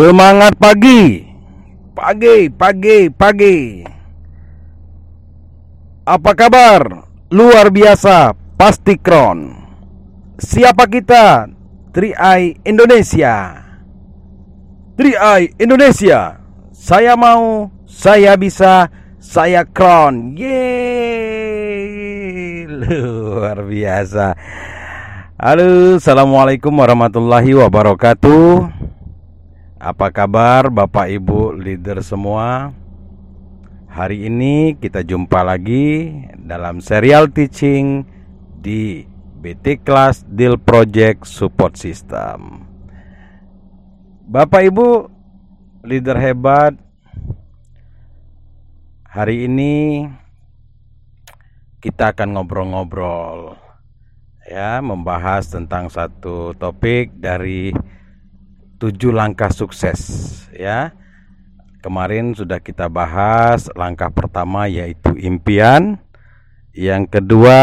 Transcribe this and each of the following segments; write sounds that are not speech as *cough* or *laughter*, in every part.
Semangat pagi. Pagi, pagi, pagi. Apa kabar? Luar biasa, pasti kron. Siapa kita? Tri-Eye Indonesia. Tri-Eye Indonesia. Saya mau, saya bisa, saya kron. Yeay. *laughs* Luar biasa. Halo, Assalamualaikum warahmatullahi wabarakatuh Apa kabar Bapak Ibu leader semua? Hari ini kita jumpa lagi dalam serial teaching di BT Class Deal Project Support System. Bapak Ibu leader hebat Hari ini kita akan ngobrol-ngobrol ya membahas tentang satu topik dari tujuh langkah sukses ya. Kemarin sudah kita bahas langkah pertama yaitu impian. Yang kedua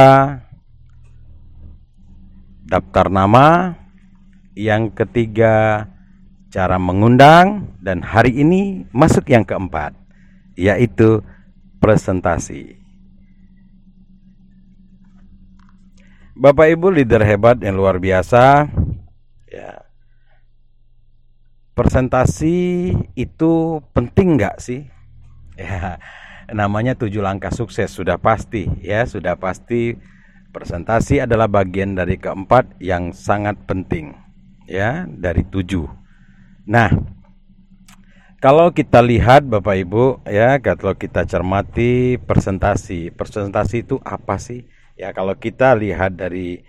daftar nama. Yang ketiga cara mengundang. Dan hari ini masuk yang keempat yaitu presentasi. Bapak Ibu leader hebat yang luar biasa. Ya presentasi itu penting nggak sih? *laughs* Ya namanya tujuh langkah sukses sudah pasti ya sudah pasti. Presentasi adalah bagian dari keempat yang sangat penting ya dari tujuh. Nah kalau kita lihat Bapak Ibu ya kalau kita cermati presentasi presentasi itu apa sih? Ya kalau kita lihat dari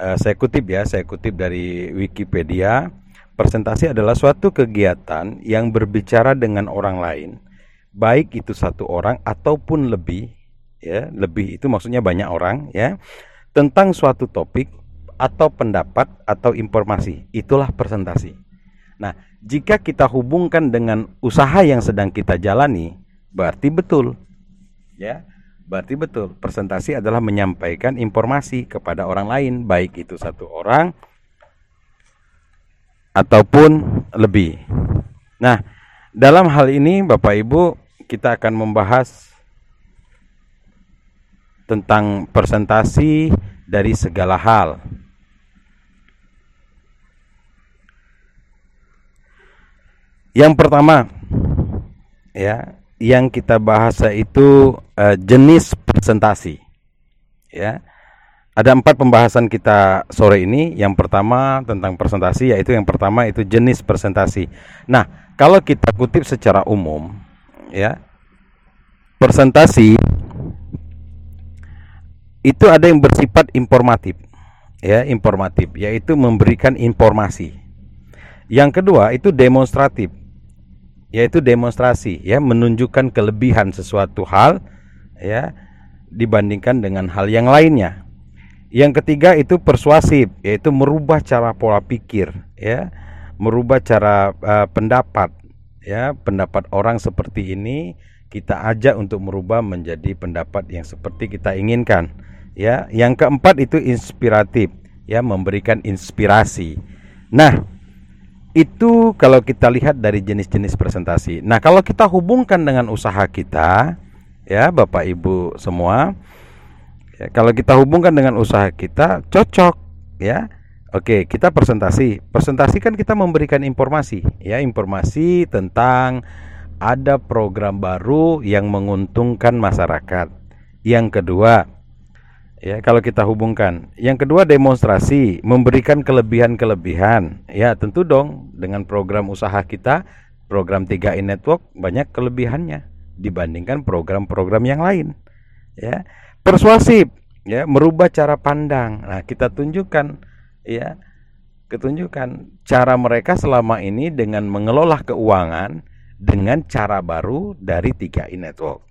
uh, saya kutip ya, saya kutip dari Wikipedia, presentasi adalah suatu kegiatan yang berbicara dengan orang lain, baik itu satu orang ataupun lebih, ya, lebih itu maksudnya banyak orang, ya, tentang suatu topik atau pendapat atau informasi. Itulah presentasi. Nah, jika kita hubungkan dengan usaha yang sedang kita jalani, berarti betul. Ya Berarti betul, presentasi adalah menyampaikan informasi kepada orang lain, baik itu satu orang ataupun lebih. Nah, dalam hal ini Bapak Ibu, kita akan membahas tentang presentasi dari segala hal. Yang pertama, ya, yang kita bahas itu uh, jenis presentasi. Ya. Ada empat pembahasan kita sore ini. Yang pertama tentang presentasi yaitu yang pertama itu jenis presentasi. Nah, kalau kita kutip secara umum ya. Presentasi itu ada yang bersifat informatif. Ya, informatif yaitu memberikan informasi. Yang kedua itu demonstratif yaitu demonstrasi ya menunjukkan kelebihan sesuatu hal ya dibandingkan dengan hal yang lainnya. Yang ketiga itu persuasif yaitu merubah cara pola pikir ya, merubah cara uh, pendapat ya, pendapat orang seperti ini kita ajak untuk merubah menjadi pendapat yang seperti kita inginkan ya. Yang keempat itu inspiratif ya, memberikan inspirasi. Nah, itu kalau kita lihat dari jenis-jenis presentasi. Nah, kalau kita hubungkan dengan usaha kita, ya Bapak Ibu semua, ya, kalau kita hubungkan dengan usaha kita, cocok, ya. Oke, kita presentasi. Presentasi kan kita memberikan informasi, ya, informasi tentang ada program baru yang menguntungkan masyarakat. Yang kedua, Ya, kalau kita hubungkan. Yang kedua demonstrasi, memberikan kelebihan-kelebihan. Ya, tentu dong dengan program usaha kita, program 3i Network banyak kelebihannya dibandingkan program-program yang lain. Ya. Persuasif, ya, merubah cara pandang. Nah, kita tunjukkan ya, ketunjukkan cara mereka selama ini dengan mengelola keuangan dengan cara baru dari 3i Network.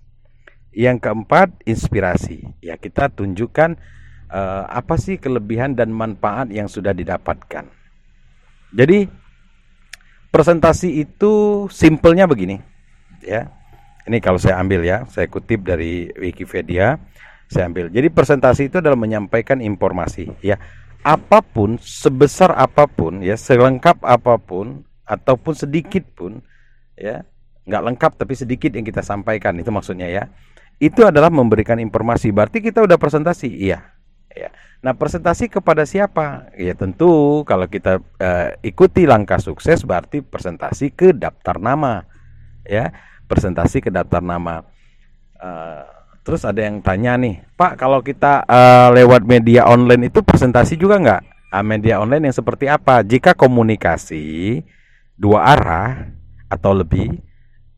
Yang keempat, inspirasi. Ya, kita tunjukkan uh, apa sih kelebihan dan manfaat yang sudah didapatkan. Jadi presentasi itu simpelnya begini, ya. Ini kalau saya ambil ya, saya kutip dari Wikipedia, saya ambil. Jadi presentasi itu adalah menyampaikan informasi, ya. Apa pun sebesar apa pun, ya, selengkap apa pun ataupun sedikit pun ya nggak lengkap tapi sedikit yang kita sampaikan itu maksudnya ya. Itu adalah memberikan informasi. Berarti kita udah presentasi? Iya. Ya nah presentasi kepada siapa? Ya tentu kalau kita uh, ikuti langkah sukses berarti presentasi ke daftar nama ya. Presentasi ke daftar nama. Uh, terus ada yang tanya nih pak kalau kita uh, lewat media online itu presentasi juga nggak uh, media online yang seperti apa jika komunikasi dua arah atau lebih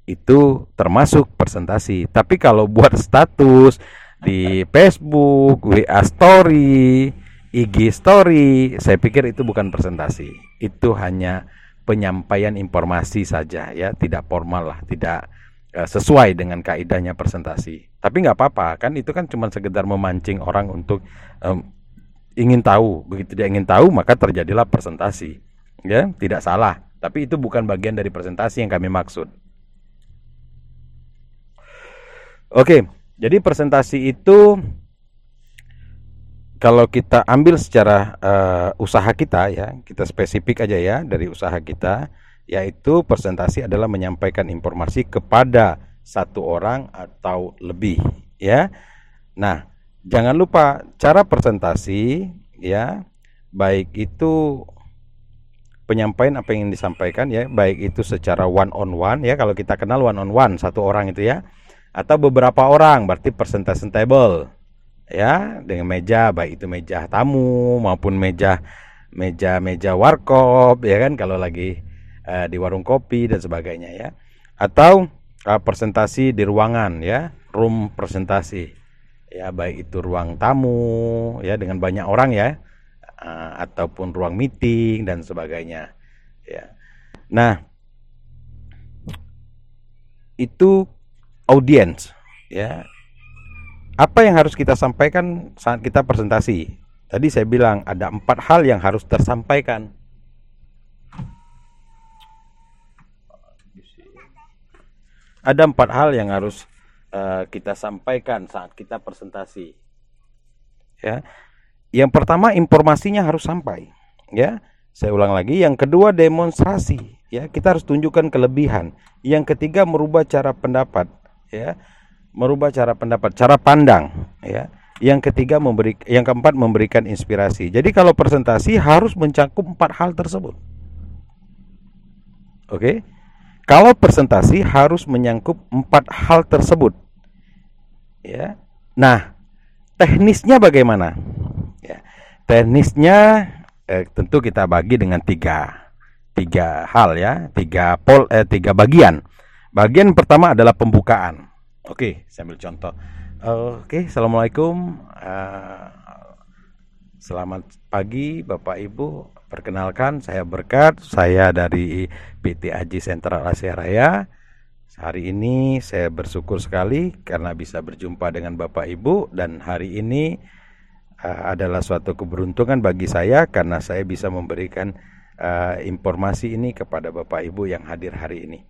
itu termasuk presentasi. Tapi kalau buat status di Facebook, WA Story, IG Story, saya pikir itu bukan presentasi. Itu hanya penyampaian informasi saja ya, tidak formal lah, tidak sesuai dengan kaidahnya presentasi. Tapi nggak apa-apa, kan itu kan cuma sekedar memancing orang untuk um, ingin tahu. Begitu dia ingin tahu, maka terjadilah presentasi. Ya, tidak salah. Tapi itu bukan bagian dari presentasi yang kami maksud. Oke, jadi presentasi itu kalau kita ambil secara uh, usaha kita ya, kita spesifik aja ya dari usaha kita, yaitu presentasi adalah menyampaikan informasi kepada satu orang atau lebih ya. Nah, jangan lupa cara presentasi ya, baik itu penyampaian apa yang disampaikan ya. Baik itu secara one on one ya. Kalau kita kenal one on one satu orang itu ya. Atau beberapa orang berarti persentasenya table ya. Dengan meja baik itu meja tamu maupun meja meja meja warkop ya kan. Kalau lagi uh, di warung kopi dan sebagainya ya. Atau uh, presentasi di ruangan ya. Room presentasi. Ya baik itu ruang tamu ya dengan banyak orang ya. Uh, ataupun ruang meeting dan sebagainya ya. Nah itu audiens ya. Apa yang harus kita sampaikan saat kita presentasi? Tadi saya bilang ada empat hal yang harus tersampaikan ada empat hal yang harus uh, kita sampaikan saat kita presentasi ya yang pertama informasinya harus sampai, ya. Saya ulang lagi, yang kedua demonstrasi, ya. Kita harus tunjukkan kelebihan. Yang ketiga merubah cara pendapat, ya. Merubah cara pendapat, cara pandang, ya. Yang ketiga memberi yang keempat memberikan inspirasi. Jadi kalau presentasi harus mencakup empat hal tersebut. Oke. Kalau presentasi harus menyangkup empat hal tersebut. Ya. Nah, teknisnya bagaimana? Teknisnya eh, tentu kita bagi dengan tiga tiga hal ya, tiga pol eh, tiga bagian. Bagian pertama adalah pembukaan. Oke, saya ambil contoh. Oke, assalamualaikum. Uh, selamat pagi, Bapak Ibu. Perkenalkan, saya Berkat. Saya dari PT Aji Sentral Asia Raya. Hari ini saya bersyukur sekali karena bisa berjumpa dengan Bapak Ibu dan hari ini uh, adalah suatu keberuntungan bagi saya karena saya bisa memberikan uh, informasi ini kepada Bapak Ibu yang hadir hari ini.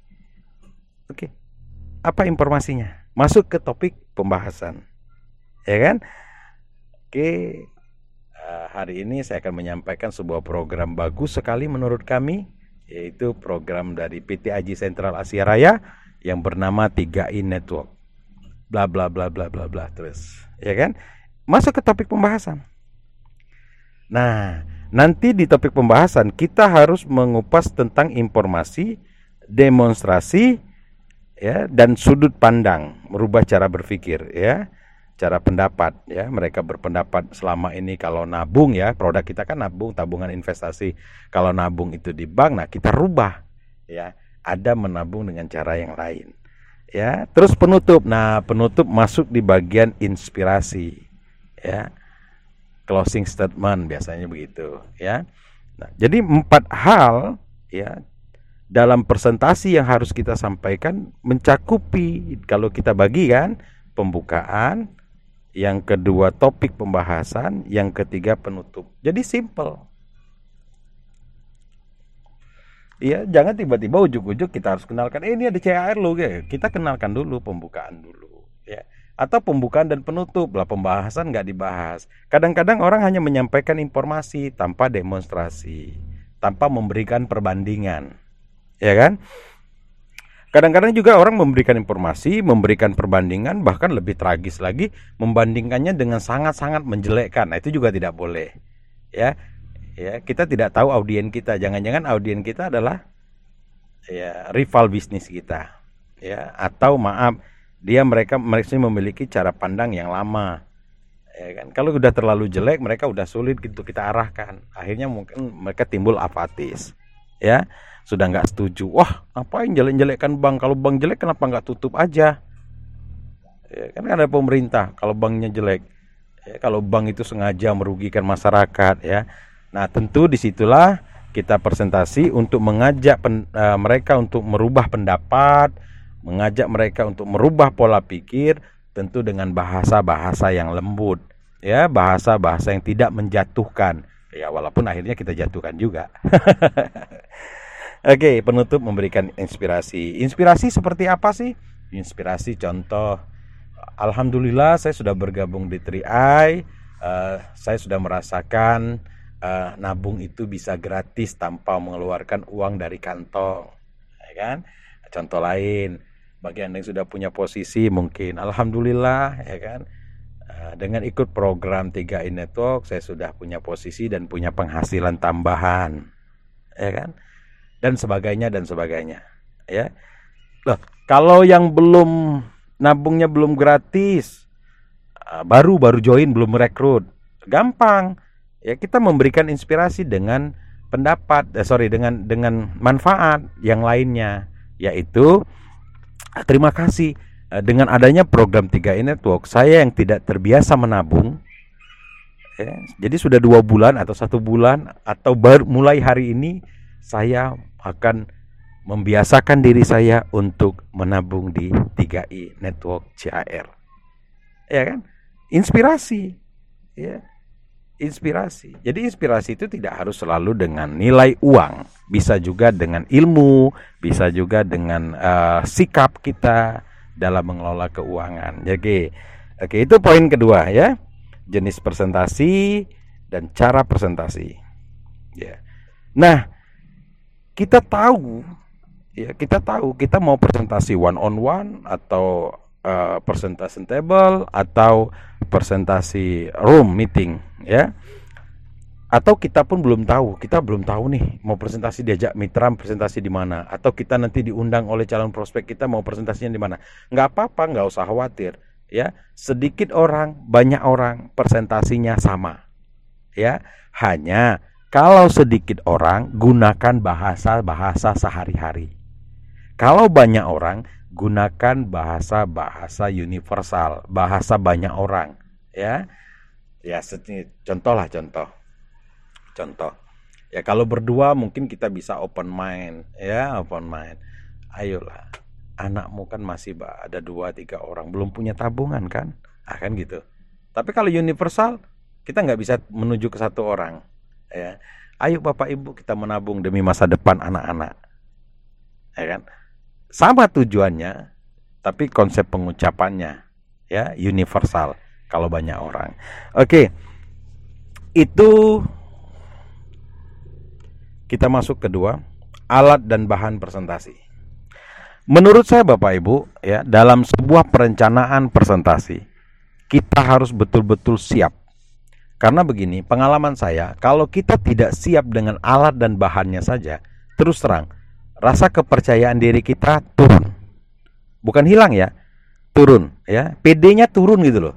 Oke. Okay. Apa informasinya? Masuk ke topik pembahasan. Ya kan? Oke. Uh, hari ini saya akan menyampaikan sebuah program bagus sekali menurut kami yaitu program dari PT Aji Sentral Asia Raya yang bernama 3i Network. Bla bla bla bla bla bla terus. Ya kan? masuk ke topik pembahasan. Nah, nanti di topik pembahasan kita harus mengupas tentang informasi, demonstrasi, ya, dan sudut pandang, merubah cara berpikir, ya, cara pendapat, ya. Mereka berpendapat selama ini kalau nabung, ya, produk kita kan nabung, tabungan investasi. Kalau nabung itu di bank, nah kita rubah, ya, ada menabung dengan cara yang lain, ya. Terus penutup, nah penutup masuk di bagian inspirasi ya closing statement biasanya begitu ya nah, jadi empat hal ya dalam presentasi yang harus kita sampaikan mencakupi kalau kita bagi kan pembukaan yang kedua topik pembahasan yang ketiga penutup jadi simple Iya, jangan tiba-tiba ujuk-ujuk kita harus kenalkan, eh ini ada CAR lo, kita kenalkan dulu pembukaan dulu, ya atau pembukaan dan penutup lah pembahasan nggak dibahas. Kadang-kadang orang hanya menyampaikan informasi tanpa demonstrasi, tanpa memberikan perbandingan. ya kan? Kadang-kadang juga orang memberikan informasi, memberikan perbandingan, bahkan lebih tragis lagi membandingkannya dengan sangat-sangat menjelekkan. Nah, itu juga tidak boleh. Ya. Ya, kita tidak tahu audien kita. Jangan-jangan audien kita adalah ya rival bisnis kita. Ya, atau maaf, dia mereka mereka memiliki cara pandang yang lama. Ya kan? Kalau sudah terlalu jelek, mereka sudah sulit gitu kita arahkan. Akhirnya mungkin mereka timbul apatis. Ya sudah nggak setuju. Wah ngapain jelek-jelekkan bank? Kalau bank jelek kenapa nggak tutup aja? Ya, kan ada pemerintah kalau banknya jelek ya, kalau bank itu sengaja merugikan masyarakat ya. Nah tentu di situlah kita presentasi untuk mengajak pen, uh, mereka untuk merubah pendapat mengajak mereka untuk merubah pola pikir tentu dengan bahasa-bahasa yang lembut ya. Bahasa-bahasa yang tidak menjatuhkan. Ya walaupun akhirnya kita jatuhkan juga *laughs* Oke, penutup memberikan inspirasi. Inspirasi seperti apa sih? Inspirasi contoh. Alhamdulillah saya sudah bergabung di 3i. Uh, saya sudah merasakan uh, nabung itu bisa gratis tanpa mengeluarkan uang dari kantong, ya kan? Contoh lain, bagi anda yang sudah punya posisi mungkin, alhamdulillah, ya kan? Uh, dengan ikut program 3i Network, saya sudah punya posisi dan punya penghasilan tambahan, ya kan? Dan sebagainya dan sebagainya. Ya. Loh kalau yang belum nabungnya belum gratis ah, baru baru join belum rekrut gampang. Ya kita memberikan inspirasi dengan pendapat eh, sorry dengan dengan manfaat yang lainnya yaitu ah, terima kasih eh, dengan adanya program 3i Network saya yang tidak terbiasa menabung ya, jadi sudah dua bulan atau satu bulan atau baru mulai hari ini saya akan membiasakan diri saya untuk menabung di 3i Network CAR. Ya kan? Inspirasi. Ya. Inspirasi. Jadi inspirasi itu tidak harus selalu dengan nilai uang, bisa juga dengan ilmu, bisa juga dengan uh, sikap kita dalam mengelola keuangan. Jadi, oke itu poin kedua ya. Jenis presentasi dan cara presentasi. Ya. Nah, kita tahu ya kita tahu kita mau presentasi one on one atau uh, presentasi table atau presentasi room meeting ya. Atau kita pun belum tahu kita belum tahu nih mau presentasi diajak mitra presentasi di mana atau kita nanti diundang oleh calon prospek kita mau presentasinya di mana. Nggak apa-apa nggak usah khawatir ya. Sedikit orang banyak orang presentasinya sama ya. Hanya kalau sedikit orang, gunakan bahasa-bahasa sehari-hari. Kalau banyak orang, gunakan bahasa-bahasa universal, bahasa banyak orang, ya. Ya, contoh lah contoh. Contoh. Ya kalau berdua mungkin kita bisa open mind, ya, open mind. Ayolah, anakmu kan masih ada dua tiga orang, belum punya tabungan kan? Akan ah, gitu. Tapi kalau universal, kita nggak bisa menuju ke satu orang ya. Ayo bapak ibu kita menabung demi masa depan anak-anak ya kan? Sama tujuannya tapi konsep pengucapannya ya universal kalau banyak orang. Oke. Itu kita masuk kedua alat dan bahan presentasi. Menurut saya bapak ibu ya dalam sebuah perencanaan presentasi kita harus betul-betul siap karena begini, pengalaman saya, kalau kita tidak siap dengan alat dan bahannya saja, terus terang, rasa kepercayaan diri kita turun. Bukan hilang ya, turun ya. PD-nya turun gitu loh.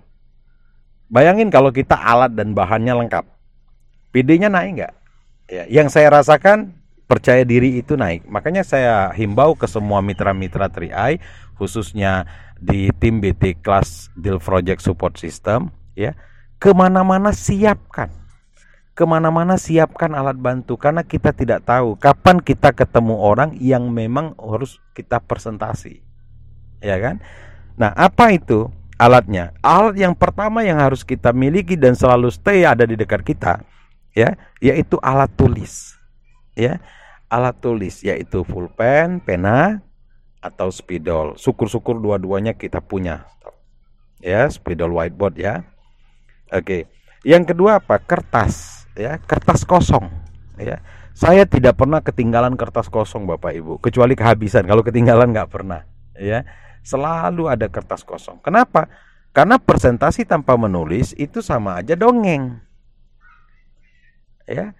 Bayangin kalau kita alat dan bahannya lengkap. PD-nya naik nggak? Ya, yang saya rasakan percaya diri itu naik. Makanya saya himbau ke semua mitra-mitra 3i khususnya di tim BT Class Deal Project Support System ya ke mana-mana siapkan. Ke mana-mana siapkan alat bantu karena kita tidak tahu kapan kita ketemu orang yang memang harus kita presentasi. Ya kan? Nah apa itu alatnya? Alat yang pertama yang harus kita miliki dan selalu stay ada di dekat kita ya yaitu alat tulis. Ya alat tulis yaitu pulpen pena atau spidol. Syukur-syukur dua-duanya kita punya. Ya spidol whiteboard ya Oke. Yang kedua apa? Kertas, ya, kertas kosong, ya. Saya tidak pernah ketinggalan kertas kosong Bapak Ibu, kecuali kehabisan. Kalau ketinggalan nggak pernah, ya. Selalu ada kertas kosong. Kenapa? Karena presentasi tanpa menulis itu sama aja dongeng. Ya.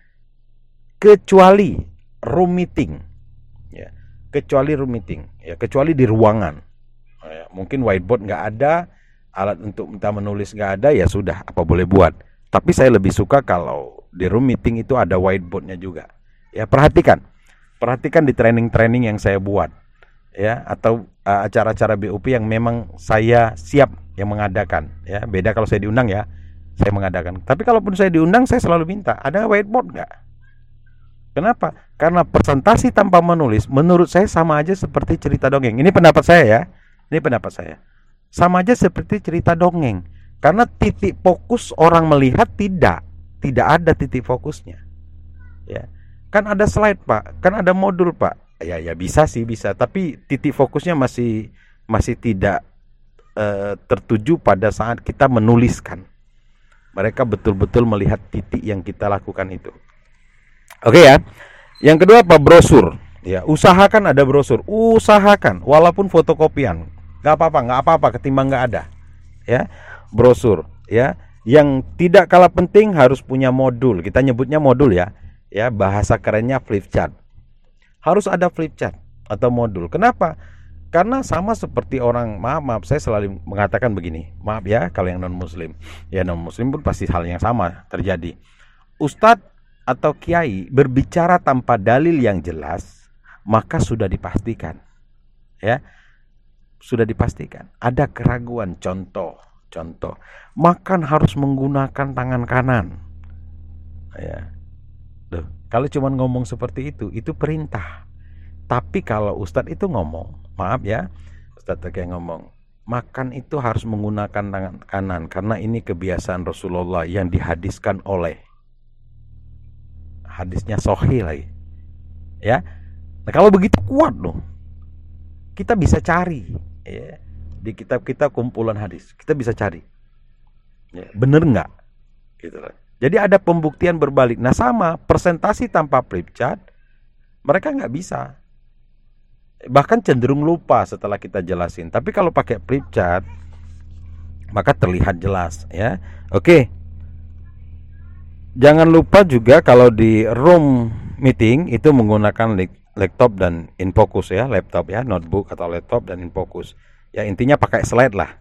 Kecuali room meeting. Ya. Kecuali room meeting, ya, kecuali di ruangan. Ya, mungkin whiteboard nggak ada, alat untuk minta menulis nggak ada, ya sudah, apa boleh buat. Tapi saya lebih suka kalau di room meeting itu ada whiteboardnya juga. Ya perhatikan, perhatikan di training-training yang saya buat, ya atau uh, acara-acara BUP yang memang saya siap yang mengadakan. Ya beda kalau saya diundang ya, saya mengadakan. Tapi kalaupun saya diundang, saya selalu minta ada whiteboard nggak? Kenapa? Karena presentasi tanpa menulis, menurut saya sama aja seperti cerita dongeng. Ini pendapat saya ya. Ini pendapat saya. Sama aja seperti cerita dongeng. Karena titik fokus orang melihat tidak, tidak ada titik fokusnya. Ya. Kan ada slide pak. Kan ada modul pak. Ya ya bisa sih bisa. Tapi titik fokusnya masih masih tidak uh, tertuju pada saat kita menuliskan. Mereka betul-betul melihat titik yang kita lakukan itu. Oke ya. Yang kedua apa? Brosur. Ya usahakan ada brosur. Usahakan walaupun fotokopian nggak apa-apa nggak apa-apa ketimbang nggak ada. Ya brosur ya. Yang tidak kalah penting harus punya modul. Kita nyebutnya modul ya. Ya bahasa kerennya flip chart. Harus ada flip chart atau modul. Kenapa? Karena sama seperti orang maaf maaf saya selalu mengatakan begini. Maaf ya kalau yang non muslim ya non muslim pun pasti hal yang sama terjadi. Ustadz atau kiai berbicara tanpa dalil yang jelas maka sudah dipastikan. Ya sudah dipastikan ada keraguan contoh contoh makan harus menggunakan tangan kanan ya Loh, kalau cuma ngomong seperti itu, itu perintah. Tapi kalau Ustadz itu ngomong, maaf ya, Ustadz kayak ngomong, makan itu harus menggunakan tangan kanan karena ini kebiasaan Rasulullah yang dihadiskan oleh hadisnya sohi lagi. Ya, nah kalau begitu kuat loh. Kita bisa cari ya, di kitab-kitab kumpulan hadis, kita bisa cari. Ya, bener nggak? Gitu loh. Jadi ada pembuktian berbalik. Nah sama, presentasi tanpa flip chart, mereka nggak bisa. Bahkan cenderung lupa setelah kita jelasin. Tapi kalau pakai flip chart, maka terlihat jelas ya. Oke. Jangan lupa juga kalau di room meeting itu menggunakan laptop dan infocus ya, laptop ya, notebook atau laptop dan infocus. Ya intinya pakai slide lah.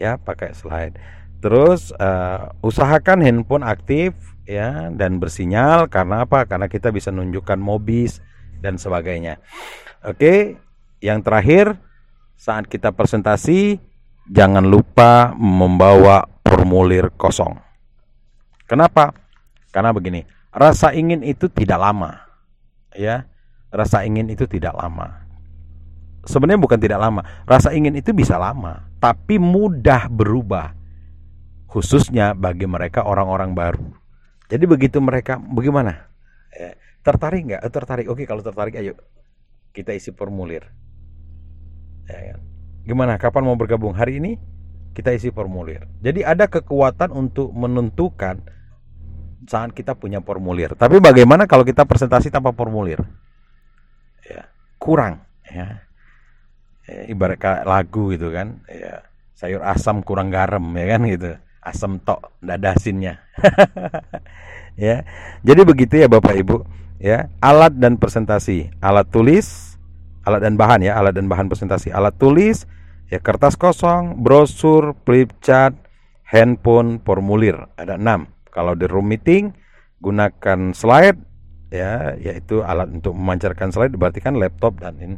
Ya, pakai slide. Terus uh, usahakan handphone aktif ya dan bersinyal karena apa? Karena kita bisa menunjukkan mobis dan sebagainya. Oke, yang terakhir saat kita presentasi jangan lupa membawa formulir kosong. Kenapa? Karena begini, rasa ingin itu tidak lama. Ya. Rasa ingin itu tidak lama. Sebenarnya bukan tidak lama, rasa ingin itu bisa lama, tapi mudah berubah khususnya bagi mereka orang-orang baru. Jadi begitu mereka bagaimana? Eh, tertarik nggak? Eh, tertarik. Oke, kalau tertarik ayo kita isi formulir. Ya, kan? Gimana? Kapan mau bergabung? Hari ini kita isi formulir. Jadi ada kekuatan untuk menentukan saat kita punya formulir. Tapi bagaimana kalau kita presentasi tanpa formulir? Kurang. Ya. ya ibarat lagu gitu kan. Ya, sayur asam kurang garam ya kan gitu asam tok ndak ada asinnya *laughs* ya jadi begitu ya bapak ibu ya alat dan presentasi alat tulis alat dan bahan ya alat dan bahan presentasi alat tulis ya kertas kosong brosur flip chart handphone formulir ada enam kalau di room meeting gunakan slide ya yaitu alat untuk memancarkan slide berarti kan laptop dan in,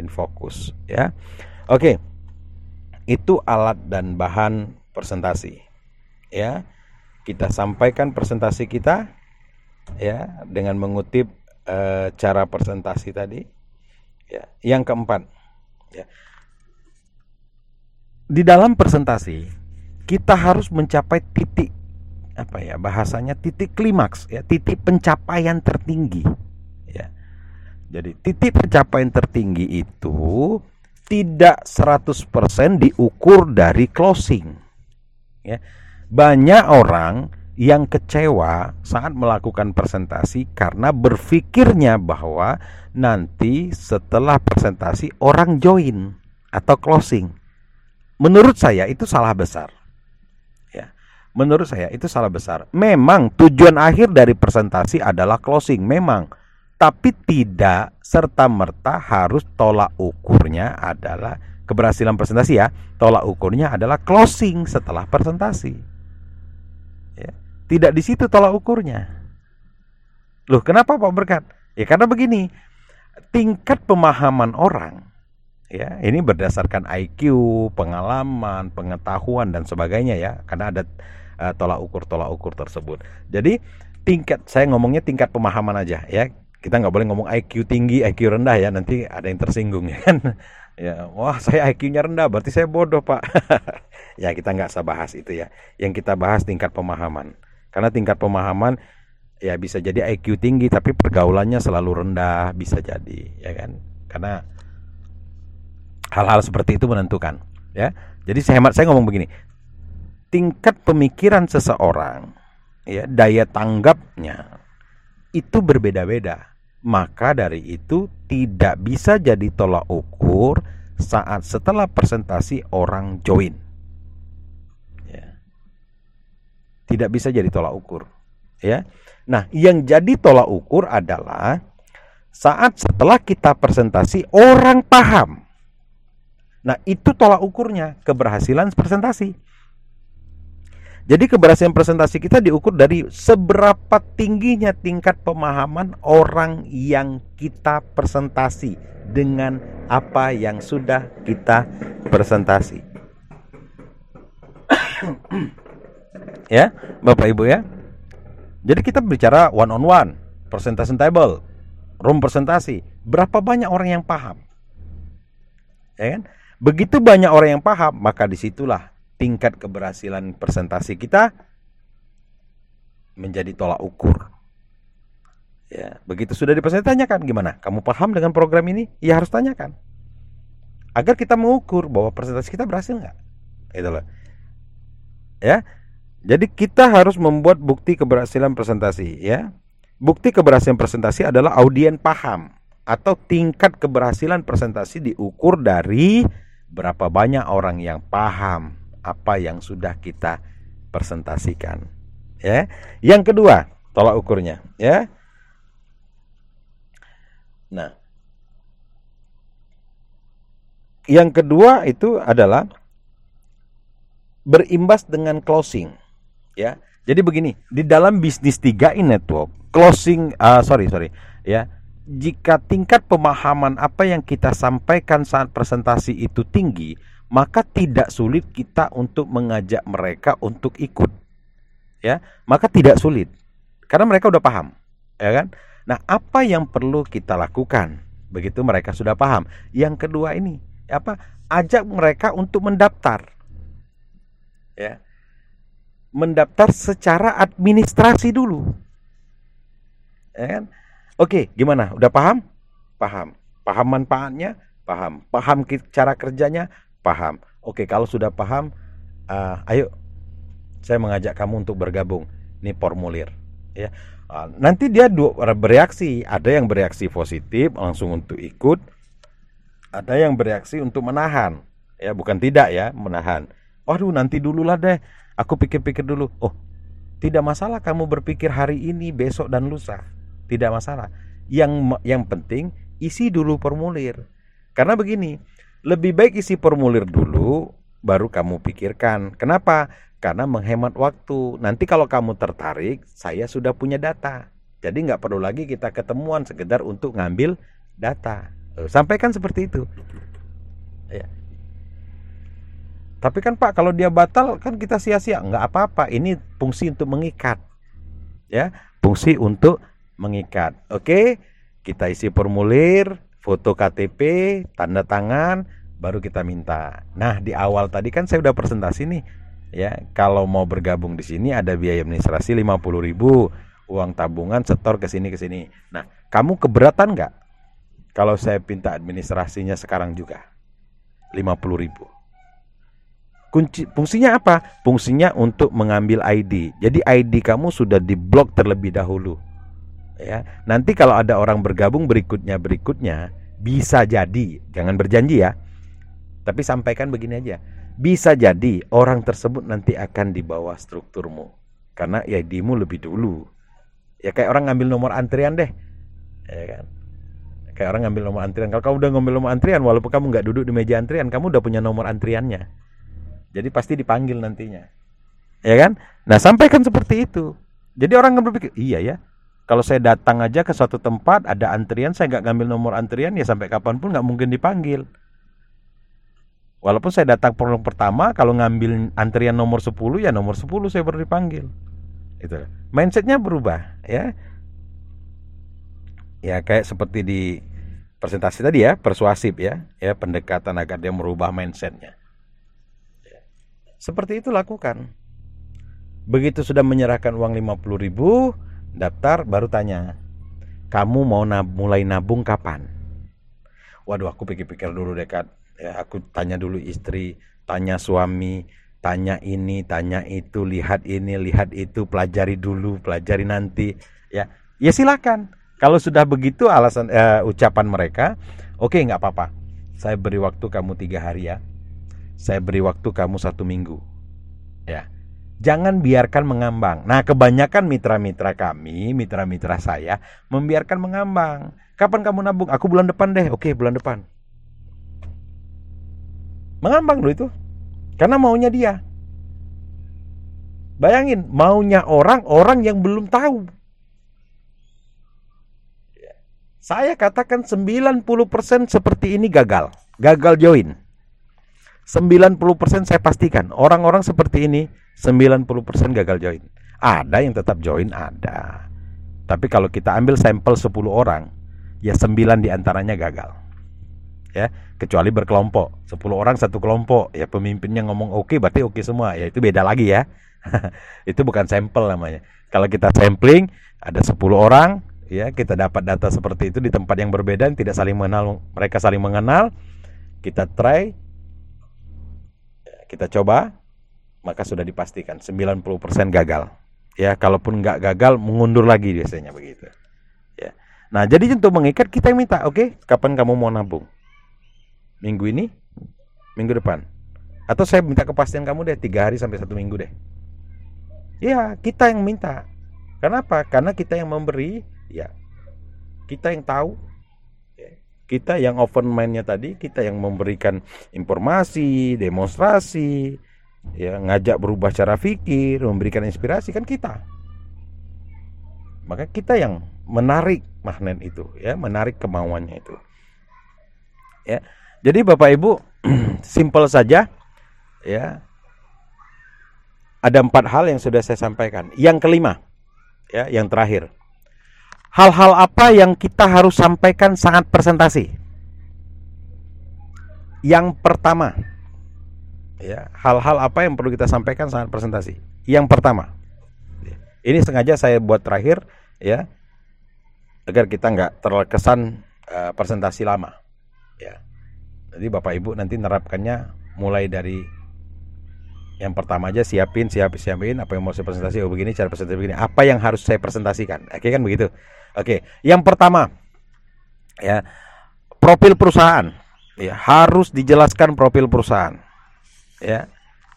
in focus ya. Oke. Itu alat dan bahan presentasi ya. Kita sampaikan presentasi kita ya dengan mengutip e, cara presentasi tadi ya. Yang keempat ya. Di dalam presentasi kita harus mencapai titik apa ya bahasanya titik klimaks ya titik pencapaian tertinggi ya jadi titik pencapaian tertinggi itu tidak 100% diukur dari closing ya banyak orang yang kecewa saat melakukan presentasi karena berpikirnya bahwa nanti setelah presentasi orang join atau closing. Menurut saya itu salah besar. Menurut saya itu salah besar. Memang tujuan akhir dari presentasi adalah closing, memang. Tapi tidak serta merta harus tolak ukurnya adalah keberhasilan presentasi ya. Tolak ukurnya adalah closing setelah presentasi. Ya. Tidak di situ tolak ukurnya. Loh, kenapa Pak Berkat? Ya karena begini, tingkat pemahaman orang ya ini berdasarkan IQ, pengalaman, pengetahuan dan sebagainya ya karena ada uh, tolak ukur tolak ukur tersebut. Jadi tingkat saya ngomongnya tingkat pemahaman aja ya kita nggak boleh ngomong IQ tinggi, IQ rendah ya nanti ada yang tersinggung ya kan. *laughs* Ya, wah saya IQ-nya rendah berarti saya bodoh pak. *laughs* ya kita nggak usah bahas itu ya. Yang kita bahas tingkat pemahaman. Karena tingkat pemahaman ya bisa jadi IQ tinggi tapi pergaulannya selalu rendah bisa jadi ya kan. Karena hal-hal seperti itu menentukan ya. Jadi sehemat saya ngomong begini. Tingkat pemikiran seseorang ya daya tanggapnya itu berbeda-beda. Maka dari itu tidak bisa jadi tolak ukur saat setelah presentasi orang join. Ya. Tidak bisa jadi tolak ukur. Ya. Nah, yang jadi tolak ukur adalah saat setelah kita presentasi orang paham. Nah, itu tolak ukurnya keberhasilan presentasi. Jadi keberhasilan presentasi kita diukur dari seberapa tingginya tingkat pemahaman orang yang kita presentasi dengan apa yang sudah kita presentasi. *coughs* ya, Bapak Ibu ya. Jadi kita bicara one on one, presentation table, room presentasi. Berapa banyak orang yang paham? Ya kan? Begitu banyak orang yang paham, maka di situlah tingkat keberhasilan presentasi kita menjadi tolak ukur. Ya, begitu sudah dipresentasi tanyakan gimana? Kamu paham dengan program ini? Ya harus tanyakan. Agar kita mengukur bahwa presentasi kita berhasil nggak? Itu loh. Ya. Jadi kita harus membuat bukti keberhasilan presentasi, ya. Bukti keberhasilan presentasi adalah audien paham atau tingkat keberhasilan presentasi diukur dari berapa banyak orang yang paham apa yang sudah kita presentasikan. Ya. Yang kedua, tolak ukurnya, ya. Nah, yang kedua itu adalah berimbas dengan closing, ya. Jadi begini, di dalam bisnis 3 in network, closing uh, sorry sorry, ya. Jika tingkat pemahaman apa yang kita sampaikan saat presentasi itu tinggi, maka tidak sulit kita untuk mengajak mereka untuk ikut. Ya, maka tidak sulit karena mereka udah paham, ya kan? Nah, apa yang perlu kita lakukan begitu mereka sudah paham? Yang kedua ini, apa? Ajak mereka untuk mendaftar. Ya. Mendaftar secara administrasi dulu. Ya kan? Oke, gimana? Udah paham? Paham. Paham manfaatnya? Paham. Paham cara kerjanya? Paham. Oke, kalau sudah paham, uh, ayo saya mengajak kamu untuk bergabung. Ini formulir, ya. Uh, nanti dia bereaksi. Ada yang bereaksi positif langsung untuk ikut, ada yang bereaksi untuk menahan. Ya, bukan tidak ya, menahan. Waduh, nanti dulu lah deh. Aku pikir-pikir dulu. Oh, tidak masalah kamu berpikir hari ini, besok dan lusa. Tidak masalah. Yang yang penting isi dulu formulir. Karena begini, lebih baik isi formulir dulu baru kamu pikirkan. Kenapa? Karena menghemat waktu. Nanti kalau kamu tertarik, saya sudah punya data. Jadi nggak perlu lagi kita ketemuan sekedar untuk ngambil data. Eh, sampaikan seperti itu. Ya. Tapi kan Pak, kalau dia batal kan kita sia-sia. Nggak apa-apa. Ini fungsi untuk mengikat. Ya, fungsi untuk mengikat. Oke, kita isi formulir, foto KTP, tanda tangan, baru kita minta. Nah, di awal tadi kan saya udah presentasi nih. Ya, kalau mau bergabung di sini ada biaya administrasi 50.000, uang tabungan setor ke sini ke sini. Nah, kamu keberatan nggak kalau saya minta administrasinya sekarang juga? 50.000. Kunci fungsinya apa? Fungsinya untuk mengambil ID. Jadi ID kamu sudah diblok terlebih dahulu. Ya. Nanti kalau ada orang bergabung berikutnya berikutnya bisa jadi, jangan berjanji ya. Tapi sampaikan begini aja. Bisa jadi orang tersebut nanti akan di bawah strukturmu. Karena ID-mu lebih dulu. Ya kayak orang ngambil nomor antrian deh. Ya kan? Kayak orang ngambil nomor antrian. Kalau kamu udah ngambil nomor antrian walaupun kamu nggak duduk di meja antrian, kamu udah punya nomor antriannya jadi pasti dipanggil nantinya. Ya kan? Nah, sampaikan seperti itu. Jadi orang nggak berpikir, iya ya. Kalau saya datang aja ke suatu tempat ada antrian, saya nggak ngambil nomor antrian ya sampai kapan pun nggak mungkin dipanggil. Walaupun saya datang prolog pertama, kalau ngambil antrian nomor 10 ya nomor 10 saya baru dipanggil. Itu. Mindsetnya berubah ya. Ya kayak seperti di presentasi tadi ya, persuasif ya, ya pendekatan agar dia merubah mindsetnya. Seperti itu lakukan. Begitu sudah menyerahkan uang 50 ribu, daftar baru tanya, kamu mau nab mulai nabung kapan? Waduh aku pikir-pikir dulu dekat. Ya, aku tanya dulu istri, tanya suami, tanya ini, tanya itu, lihat ini, lihat itu, pelajari dulu, pelajari nanti. Ya, ya silakan. Kalau sudah begitu alasan uh, ucapan mereka, oke okay, nggak apa-apa. Saya beri waktu kamu tiga hari ya saya beri waktu kamu satu minggu. Ya, jangan biarkan mengambang. Nah, kebanyakan mitra-mitra kami, mitra-mitra saya, membiarkan mengambang. Kapan kamu nabung? Aku bulan depan deh. Oke, bulan depan. Mengambang loh itu. Karena maunya dia. Bayangin, maunya orang, orang yang belum tahu. Ya. Saya katakan 90% seperti ini gagal. Gagal join. 90% saya pastikan orang-orang seperti ini 90% gagal join. Ada yang tetap join ada. Tapi kalau kita ambil sampel 10 orang, ya 9 di antaranya gagal. Ya, kecuali berkelompok. 10 orang satu kelompok, ya pemimpinnya ngomong oke okay, berarti oke okay semua. Ya itu beda lagi ya. *laughs* itu bukan sampel namanya. Kalau kita sampling ada 10 orang, ya kita dapat data seperti itu di tempat yang berbeda tidak saling mengenal, mereka saling mengenal. Kita try kita coba maka sudah dipastikan 90% gagal ya kalaupun nggak gagal mengundur lagi biasanya begitu ya nah jadi untuk mengikat kita minta oke okay, kapan kamu mau nabung minggu ini? Minggu depan. Atau saya minta kepastian kamu deh tiga hari sampai satu minggu deh. Ya kita yang minta. Kenapa? Karena kita yang memberi ya. Kita yang tahu kita yang open mindnya tadi kita yang memberikan informasi demonstrasi ya ngajak berubah cara pikir memberikan inspirasi kan kita. Maka kita yang menarik magnet itu ya menarik kemauannya itu. Ya jadi bapak ibu *clears throat* simple saja ya ada empat hal yang sudah saya sampaikan yang kelima ya yang terakhir hal-hal apa yang kita harus sampaikan saat presentasi? Yang pertama, ya, hal-hal apa yang perlu kita sampaikan saat presentasi? Yang pertama, ini sengaja saya buat terakhir, ya, agar kita nggak terkesan uh, presentasi lama, ya. Jadi bapak ibu nanti nerapkannya mulai dari yang pertama aja siapin siapin siapin apa yang mau saya presentasi oh begini cara presentasi begini apa yang harus saya presentasikan. Oke kan begitu? Oke yang pertama ya profil perusahaan. Ya harus dijelaskan profil perusahaan. Ya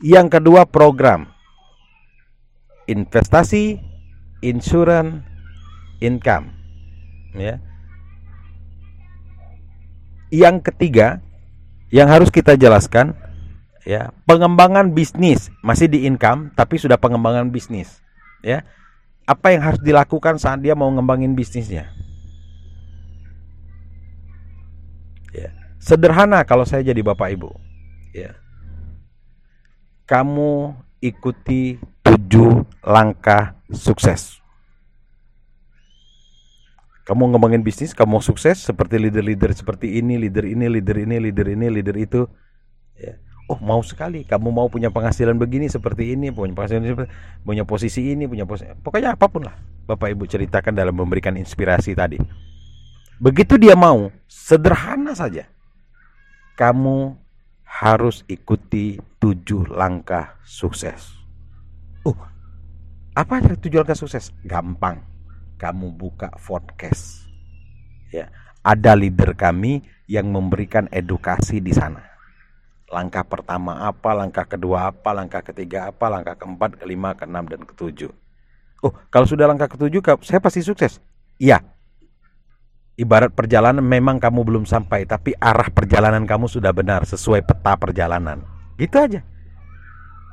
yang kedua program. Investasi insurance income. Ya. Yang ketiga yang harus kita jelaskan ya pengembangan bisnis. Masih di income tapi sudah pengembangan bisnis ya. Apa yang harus dilakukan saat dia mau ngembangin bisnisnya? Ya. Sederhana kalau saya jadi bapak ibu ya. Kamu ikuti tujuh langkah sukses kamu ngembangin bisnis kamu sukses seperti leader-leader seperti ini leader ini leader ini leader ini leader itu ya oh mau sekali kamu mau punya penghasilan begini seperti ini punya penghasilan seperti, punya posisi ini punya posisi pokoknya apa pun lah bapak ibu ceritakan dalam memberikan inspirasi tadi begitu dia mau sederhana saja kamu harus ikuti tujuh langkah sukses. Uh, apa tujuh langkah sukses? Gampang. Kamu buka podcast. Ya, ada leader kami yang memberikan edukasi di sana. Langkah pertama apa, langkah kedua apa, langkah ketiga apa, langkah keempat, kelima, keenam, dan ketujuh. Oh, kalau sudah langkah ketujuh, saya pasti sukses. Iya. Ibarat perjalanan memang kamu belum sampai, tapi arah perjalanan kamu sudah benar sesuai peta perjalanan. Gitu aja.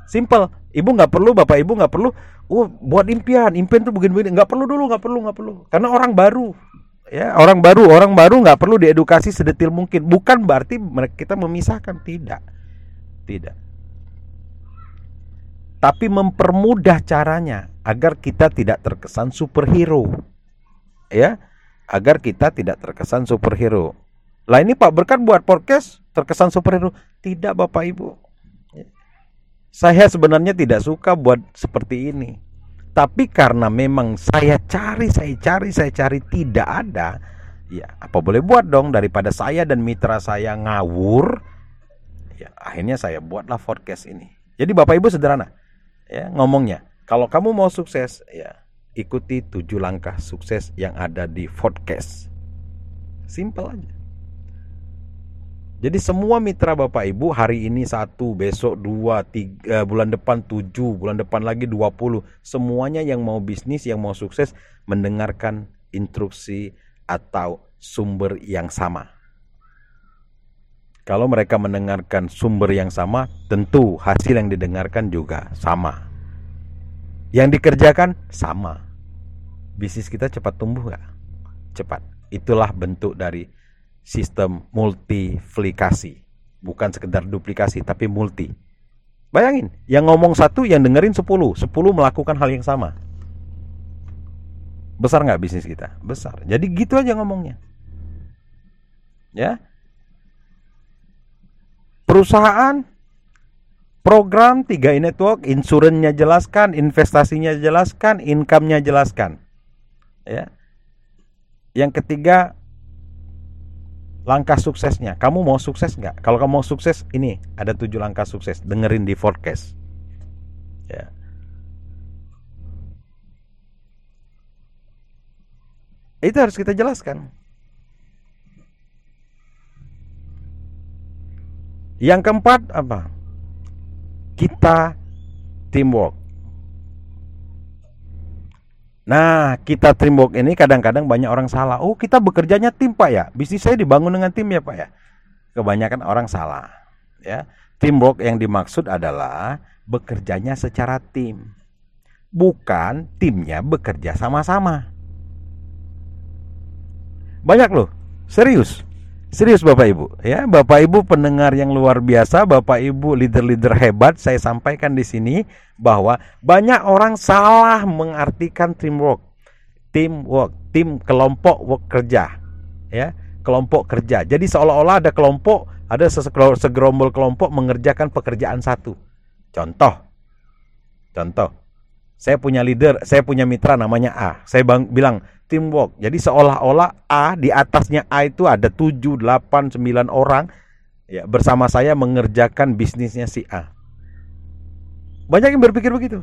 Simple. Ibu nggak perlu, bapak ibu nggak perlu. Oh, buat impian, impian tuh begini-begini. Nggak perlu dulu, nggak perlu, nggak perlu. Karena orang baru, ya orang baru, orang baru nggak perlu diedukasi sedetil mungkin. Bukan berarti kita memisahkan, tidak, tidak. Tapi mempermudah caranya agar kita tidak terkesan superhero, ya, agar kita tidak terkesan superhero. Lah ini Pak Berkat buat podcast terkesan superhero. Tidak Bapak Ibu saya sebenarnya tidak suka buat seperti ini. Tapi karena memang saya cari, saya cari, saya cari tidak ada, ya apa boleh buat dong daripada saya dan mitra saya ngawur. Ya akhirnya saya buatlah podcast ini. Jadi Bapak Ibu sederhana, ya ngomongnya. Kalau kamu mau sukses, ya ikuti tujuh langkah sukses yang ada di podcast. Simple aja. Jadi semua mitra Bapak Ibu hari ini satu, besok dua, tiga, bulan depan tujuh, bulan depan lagi dua puluh. Semuanya yang mau bisnis, yang mau sukses mendengarkan instruksi atau sumber yang sama. Kalau mereka mendengarkan sumber yang sama, tentu hasil yang didengarkan juga sama. Yang dikerjakan sama. Bisnis kita cepat tumbuh nggak? Cepat. Itulah bentuk dari sistem multiplikasi. Bukan sekedar duplikasi, tapi multi. Bayangin, yang ngomong satu, yang dengerin sepuluh. Sepuluh melakukan hal yang sama. Besar nggak bisnis kita? Besar. Jadi gitu aja ngomongnya. Ya. Perusahaan program 3 i network, insurannya jelaskan, investasinya jelaskan, income-nya jelaskan. Ya. Yang ketiga langkah suksesnya. Kamu mau sukses nggak? Kalau kamu mau sukses, ini ada tujuh langkah sukses. Dengerin di forecast. Ya. Itu harus kita jelaskan. Yang keempat apa? Kita teamwork. Nah, kita teamwork ini kadang-kadang banyak orang salah. Oh, kita bekerjanya tim, Pak ya. Bisnis saya dibangun dengan tim ya, Pak ya. Kebanyakan orang salah, ya. Teamwork yang dimaksud adalah bekerjanya secara tim. Bukan timnya bekerja sama-sama. Banyak loh, serius. Serius Bapak Ibu, ya Bapak Ibu pendengar yang luar biasa, Bapak Ibu leader-leader hebat, saya sampaikan di sini bahwa banyak orang salah mengartikan teamwork, teamwork, tim kelompok work kerja, ya kelompok kerja. Jadi seolah-olah ada kelompok, ada segerombol kelompok mengerjakan pekerjaan satu. Contoh, contoh, saya punya leader, saya punya mitra namanya A. Saya bilang teamwork. Jadi seolah-olah A di atasnya A itu ada 7, 8, 9 orang ya bersama saya mengerjakan bisnisnya si A. Banyak yang berpikir begitu.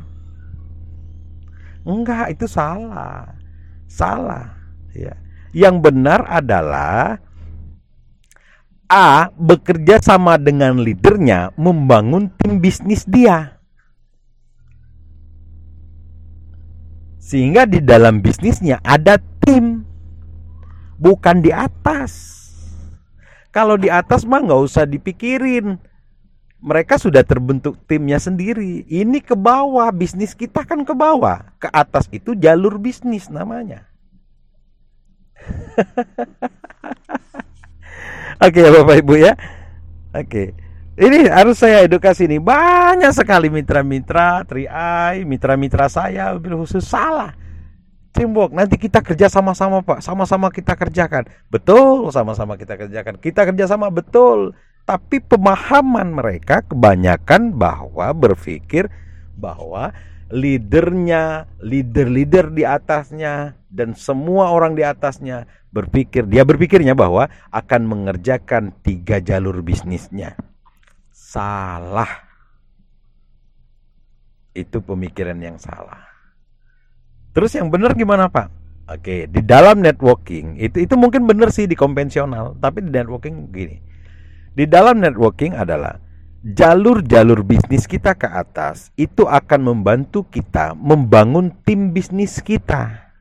Enggak, itu salah. Salah, ya. Yang benar adalah A bekerja sama dengan leadernya membangun tim bisnis dia. Sehingga di dalam bisnisnya ada tim, bukan di atas. Kalau di atas mah nggak usah dipikirin. Mereka sudah terbentuk timnya sendiri. Ini ke bawah, bisnis kita kan ke bawah. Ke atas itu jalur bisnis namanya. *laughs* Oke ya Bapak Ibu ya. Oke. Ini harus saya edukasi nih banyak sekali mitra-mitra, tri-eye, mitra-mitra saya mobil khusus salah. Teamwork, nanti kita kerja sama-sama Pak, sama-sama kita kerjakan. Betul, sama-sama kita kerjakan. Kita kerja sama betul. Tapi pemahaman mereka kebanyakan bahwa berpikir bahwa leadernya, leader-leader di atasnya dan semua orang di atasnya berpikir dia berpikirnya bahwa akan mengerjakan tiga jalur bisnisnya. Salah. Itu pemikiran yang salah. Terus yang benar gimana Pak? Oke, di dalam networking itu itu mungkin benar sih di konvensional, tapi di networking gini. Di dalam networking adalah jalur-jalur bisnis kita ke atas itu akan membantu kita membangun tim bisnis kita.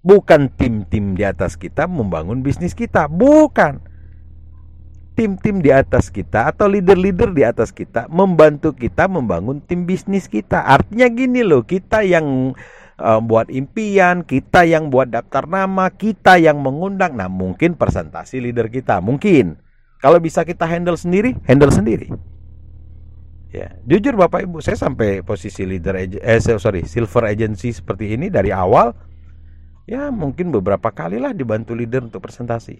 Bukan tim-tim di atas kita membangun bisnis kita, bukan. Tim-tim di atas kita atau leader-leader di atas kita membantu kita membangun tim bisnis kita. Artinya gini loh, kita yang uh, buat impian, kita yang buat daftar nama, kita yang mengundang. Nah, mungkin presentasi leader kita, mungkin. Kalau bisa kita handle sendiri, handle sendiri. Ya, jujur Bapak Ibu, saya sampai posisi leader eh sorry, silver agency seperti ini dari awal ya mungkin beberapa kali lah dibantu leader untuk presentasi.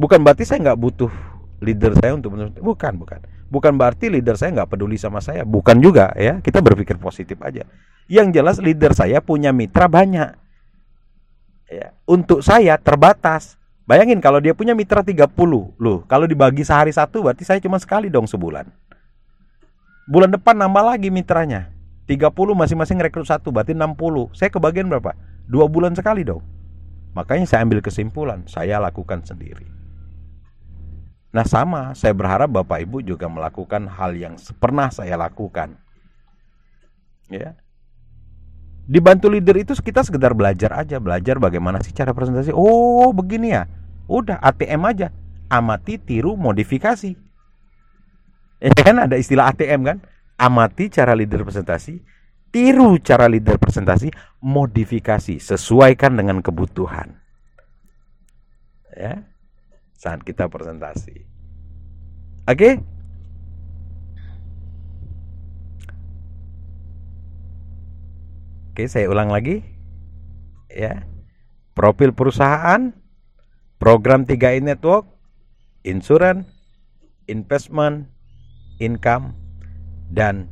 Bukan berarti saya nggak butuh leader saya untuk bukan, bukan. Bukan berarti leader saya nggak peduli sama saya, bukan juga ya. Kita berpikir positif aja. Yang jelas leader saya punya mitra banyak. Ya, untuk saya terbatas. Bayangin kalau dia punya mitra 30, loh, kalau dibagi sehari satu berarti saya cuma sekali dong sebulan. Bulan depan nambah lagi mitranya. 30 masing-masing rekrut satu, berarti 60. Saya kebagian berapa? Dua bulan sekali dong. Makanya saya ambil kesimpulan, saya lakukan sendiri. Nah sama, saya berharap Bapak Ibu juga melakukan hal yang pernah saya lakukan. Ya. Dibantu leader itu kita sekedar belajar aja, belajar bagaimana sih cara presentasi. Oh, begini ya. Udah ATM aja. Amati, tiru, modifikasi. Ya kan ada istilah ATM kan? Amati cara leader presentasi, tiru cara leader presentasi, modifikasi, sesuaikan dengan kebutuhan. Ya saat kita presentasi. Oke? Okay? Oke, saya ulang lagi. Ya. Profil perusahaan, program 3i network, insurance, investment, income dan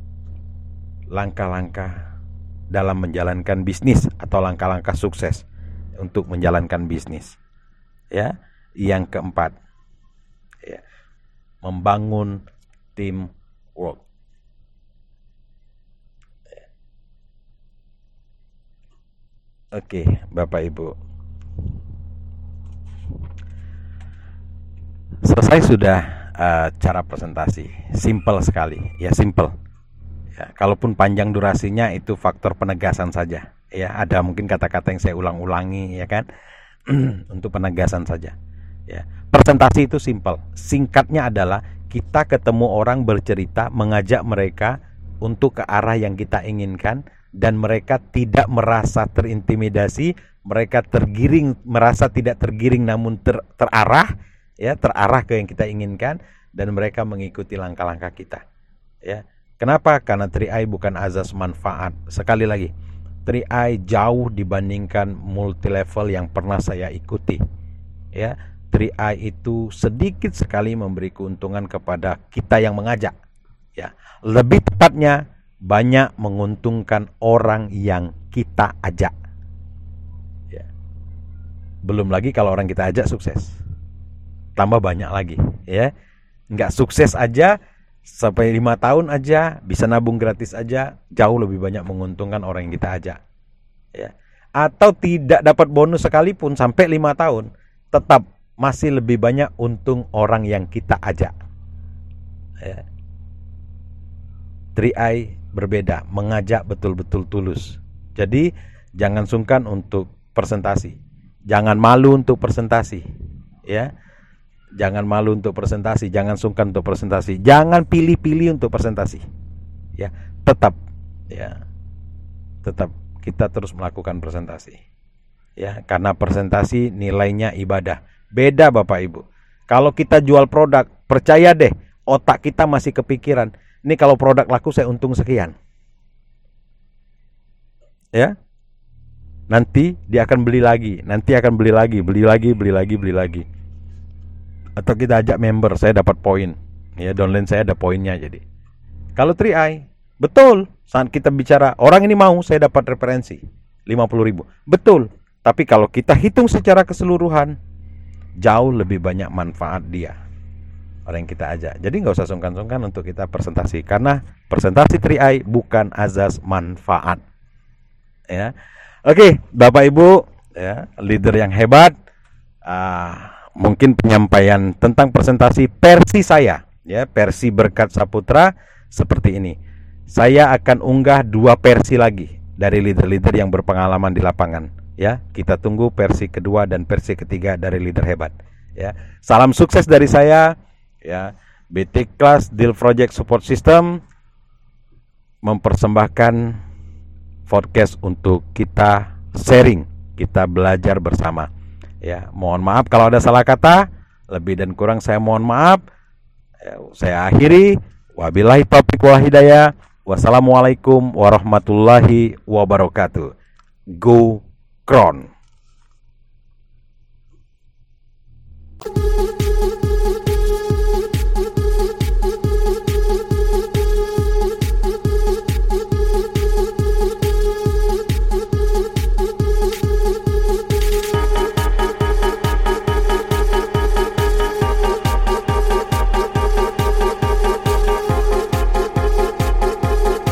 langkah-langkah dalam menjalankan bisnis atau langkah-langkah sukses untuk menjalankan bisnis. Ya yang keempat ya, membangun tim work Oke, Bapak Ibu. Selesai sudah uh, cara presentasi, simple sekali, ya simple. Ya, kalaupun panjang durasinya itu faktor penegasan saja. Ya, ada mungkin kata-kata yang saya ulang-ulangi, ya kan, *clears throat* untuk penegasan saja. Ya. Presentasi itu simpel. Singkatnya adalah kita ketemu orang bercerita, mengajak mereka untuk ke arah yang kita inginkan dan mereka tidak merasa terintimidasi, mereka tergiring, merasa tidak tergiring namun ter, terarah, ya terarah ke yang kita inginkan dan mereka mengikuti langkah-langkah kita. Ya. Kenapa? Karena 3 bukan azas manfaat. Sekali lagi, 3 jauh dibandingkan multi level yang pernah saya ikuti. Ya, 3i itu sedikit sekali memberi keuntungan kepada kita yang mengajak. Ya, lebih tepatnya banyak menguntungkan orang yang kita ajak. Ya. Belum lagi kalau orang kita ajak sukses. Tambah banyak lagi, ya. Nggak sukses aja sampai lima tahun aja bisa nabung gratis aja jauh lebih banyak menguntungkan orang yang kita ajak. Ya. Atau tidak dapat bonus sekalipun sampai lima tahun tetap masih lebih banyak untung orang yang kita ajak. Ya. 3i berbeda, mengajak betul-betul tulus. Jadi jangan sungkan untuk presentasi. Jangan malu untuk presentasi. Ya. Jangan malu untuk presentasi, jangan sungkan untuk presentasi. Jangan pilih-pilih untuk presentasi. Ya, tetap ya. Tetap kita terus melakukan presentasi. Ya, karena presentasi nilainya ibadah Beda Bapak Ibu. Kalau kita jual produk, percaya deh, otak kita masih kepikiran. Ini kalau produk laku saya untung sekian. Ya. Nanti dia akan beli lagi, nanti akan beli lagi, beli lagi, beli lagi, beli lagi. Atau kita ajak member, saya dapat poin. Ya, downline saya ada poinnya jadi. Kalau 3i, betul. Saat kita bicara orang ini mau, saya dapat referensi 50 ribu. Betul. Tapi kalau kita hitung secara keseluruhan, jauh lebih banyak manfaat dia. orang yang kita ajak. Jadi nggak usah sungkan-sungkan untuk kita presentasi karena presentasi 3i bukan azas manfaat. Ya. Oke, Bapak Ibu, ya, leader yang hebat, uh, mungkin penyampaian tentang presentasi versi saya, ya, versi berkat Saputra seperti ini. Saya akan unggah dua versi lagi dari leader-leader yang berpengalaman di lapangan. Ya, kita tunggu versi kedua dan versi ketiga dari leader hebat. Ya, salam sukses dari saya ya BT Class Deal Project Support System mempersembahkan podcast untuk kita sharing, kita belajar bersama. Ya, mohon maaf kalau ada salah kata, lebih dan kurang saya mohon maaf. Ya, saya akhiri. Wabillahi taufiq wal hidayah. Wassalamualaikum warahmatullahi wabarakatuh. Go Kron.